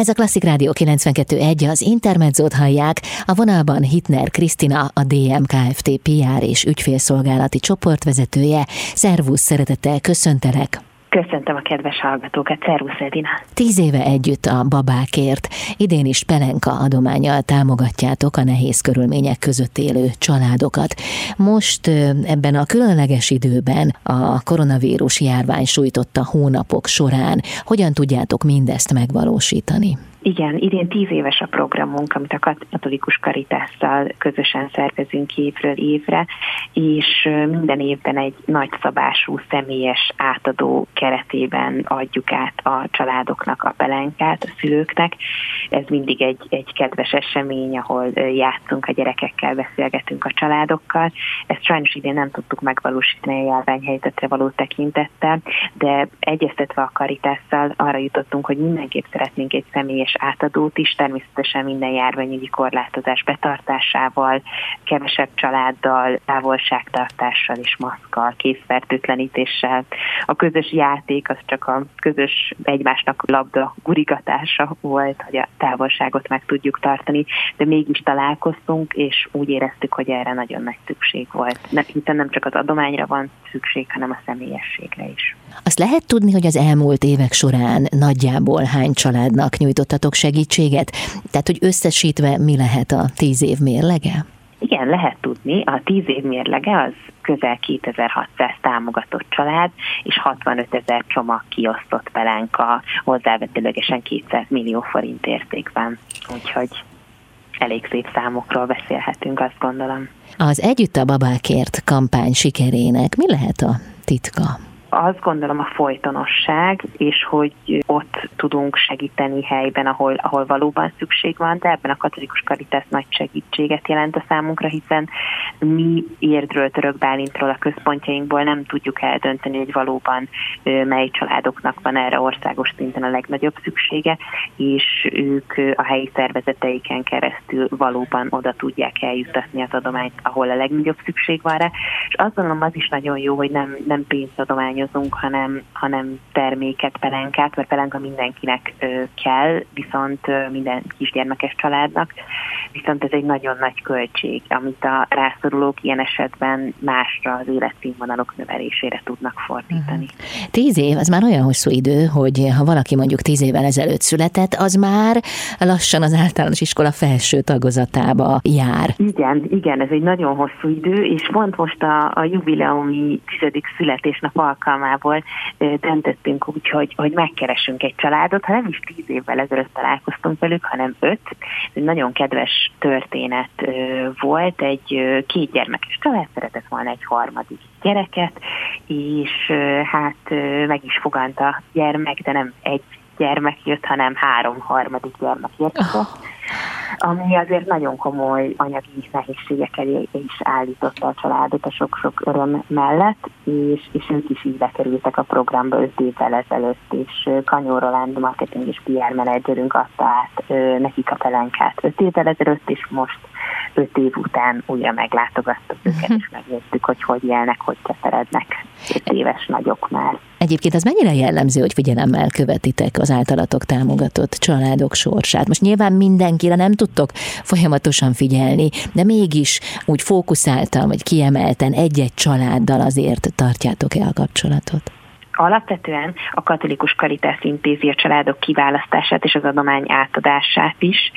Ez a Klasszik Rádió 92.1, az Intermedzót hallják, a vonalban Hitner Krisztina, a DMKFT PR és ügyfélszolgálati csoportvezetője. Szervusz, szeretettel köszöntelek! Köszöntöm a kedves hallgatókat, Szervusz Edina! Tíz éve együtt a babákért, idén is Pelenka adományal támogatjátok a nehéz körülmények között élő családokat. Most ebben a különleges időben a koronavírus járvány sújtotta hónapok során hogyan tudjátok mindezt megvalósítani? Igen, idén tíz éves a programunk, amit a katolikus karitásszal közösen szervezünk évről évre, és minden évben egy nagyszabású személyes átadó keretében adjuk át a családoknak a pelenkát, a szülőknek. Ez mindig egy, egy kedves esemény, ahol játszunk a gyerekekkel, beszélgetünk a családokkal. Ezt sajnos idén nem tudtuk megvalósítani a járványhelyzetre való tekintettel, de egyeztetve a karitásszal arra jutottunk, hogy mindenképp szeretnénk egy személyes személyes átadót is, természetesen minden járványügyi korlátozás betartásával, kevesebb családdal, távolságtartással és maszkkal, készfertőtlenítéssel. A közös játék az csak a közös egymásnak labda gurigatása volt, hogy a távolságot meg tudjuk tartani, de mégis találkoztunk, és úgy éreztük, hogy erre nagyon nagy szükség volt. Hiszen nem csak az adományra van szükség, hanem a személyességre is. Azt lehet tudni, hogy az elmúlt évek során nagyjából hány családnak nyújtottatok segítséget? Tehát, hogy összesítve mi lehet a tíz év mérlege? Igen, lehet tudni. A tíz év mérlege az közel 2600 támogatott család, és 65 ezer csomag kiosztott pelenka hozzávetőlegesen 200 millió forint értékben. Úgyhogy elég szép számokról beszélhetünk, azt gondolom. Az Együtt a babákért kampány sikerének mi lehet a titka? Azt gondolom a folytonosság, és hogy ott tudunk segíteni helyben, ahol, ahol valóban szükség van, de ebben a katolikus karitás nagy segítséget jelent a számunkra, hiszen mi Érdről, Török Bálintról, a központjainkból nem tudjuk eldönteni, hogy valóban mely családoknak van erre országos szinten a legnagyobb szüksége, és ők a helyi szervezeteiken keresztül valóban oda tudják eljutatni az adományt, ahol a legnagyobb szükség van rá. És azt gondolom az is nagyon jó, hogy nem, nem pénzadomány adományozunk, hanem, hanem terméket, pelenkát, mert pelenka mindenkinek kell, viszont minden kisgyermekes családnak, viszont ez egy nagyon nagy költség, amit a rászorulók ilyen esetben másra az életszínvonalok növelésére tudnak fordítani. Uh-huh. Tíz év, az már olyan hosszú idő, hogy ha valaki mondjuk tíz évvel ezelőtt született, az már lassan az általános iskola felső tagozatába jár. Igen, igen, ez egy nagyon hosszú idő, és pont most a, a jubileumi tizedik születésnap alkalmával alkalmából döntöttünk úgy, hogy, hogy megkeresünk egy családot, ha nem is tíz évvel ezelőtt találkoztunk velük, hanem öt. Egy nagyon kedves történet volt, egy két gyermekes család szeretett volna egy harmadik gyereket, és hát meg is fogant a gyermek, de nem egy gyermek jött, hanem három harmadik gyermek jött. Oh ami azért nagyon komoly anyagi nehézségek elé is állította a családot a sok-sok öröm mellett, és, és ők is így bekerültek a programba öt évvel ezelőtt, és Kanyó Roland marketing és PR menedzserünk adta át nekik a pelenkát öt évvel ezelőtt, és most öt év után újra meglátogattuk őket, és megnéztük, hogy hogy élnek, hogy keverednek. Öt éves nagyok már. Egyébként az mennyire jellemző, hogy figyelemmel követitek az általatok támogatott családok sorsát? Most nyilván mindenkire nem tudtok folyamatosan figyelni, de mégis úgy fókuszáltan vagy kiemelten egy-egy családdal azért tartjátok el a kapcsolatot? Alapvetően a katolikus karitás intézi a családok kiválasztását és az adomány átadását is,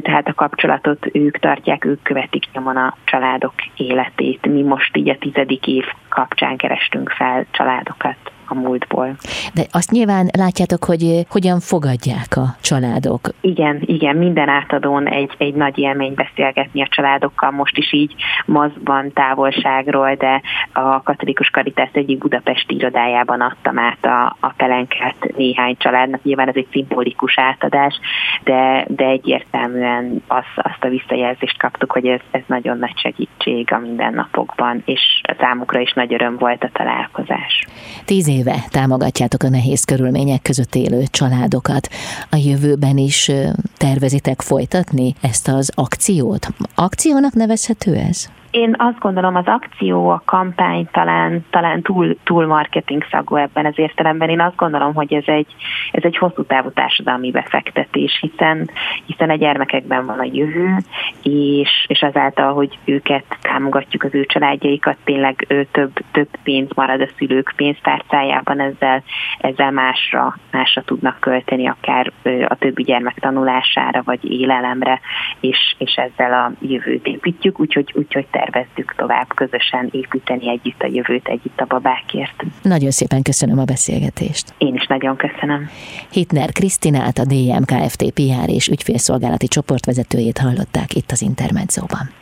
tehát a kapcsolatot ők tartják, ők követik nyomon a családok életét. Mi most így a tizedik év kapcsán kerestünk fel családokat a múltból. De azt nyilván látjátok, hogy eh, hogyan fogadják a családok. Igen, igen, minden átadón egy, egy nagy élmény beszélgetni a családokkal, most is így mazban távolságról, de a katolikus karitás egyik budapesti irodájában adtam át a, a pelenkát néhány családnak. Nyilván ez egy szimbolikus átadás, de, de egyértelműen az, azt a visszajelzést kaptuk, hogy ez, ez nagyon nagy segítség a mindennapokban, és számukra is nagy öröm volt a találkozás. Tíz éve támogatjátok a nehéz körülmények között élő családokat. A jövőben is tervezitek folytatni ezt az akciót? Akciónak nevezhető ez? Én azt gondolom, az akció, a kampány talán, talán túl, túl marketing szagú ebben az értelemben. Én azt gondolom, hogy ez egy, ez egy hosszú távú társadalmi befektetés, hiszen, hiszen a gyermekekben van a jövő, és, és azáltal, hogy őket támogatjuk, az ő családjaikat, tényleg ő, több, több pénz marad a szülők pénztárcájában, ezzel, ezzel másra, másra tudnak költeni, akár a többi gyermek tanulására, vagy élelemre, és, és ezzel a jövőt építjük, úgyhogy, úgyhogy tervezzük tovább közösen építeni együtt a jövőt, együtt a babákért. Nagyon szépen köszönöm a beszélgetést. Én is nagyon köszönöm. Hitner Krisztinát, a DM Kft. PR és ügyfélszolgálati csoportvezetőjét hallották itt az Intermedzóban.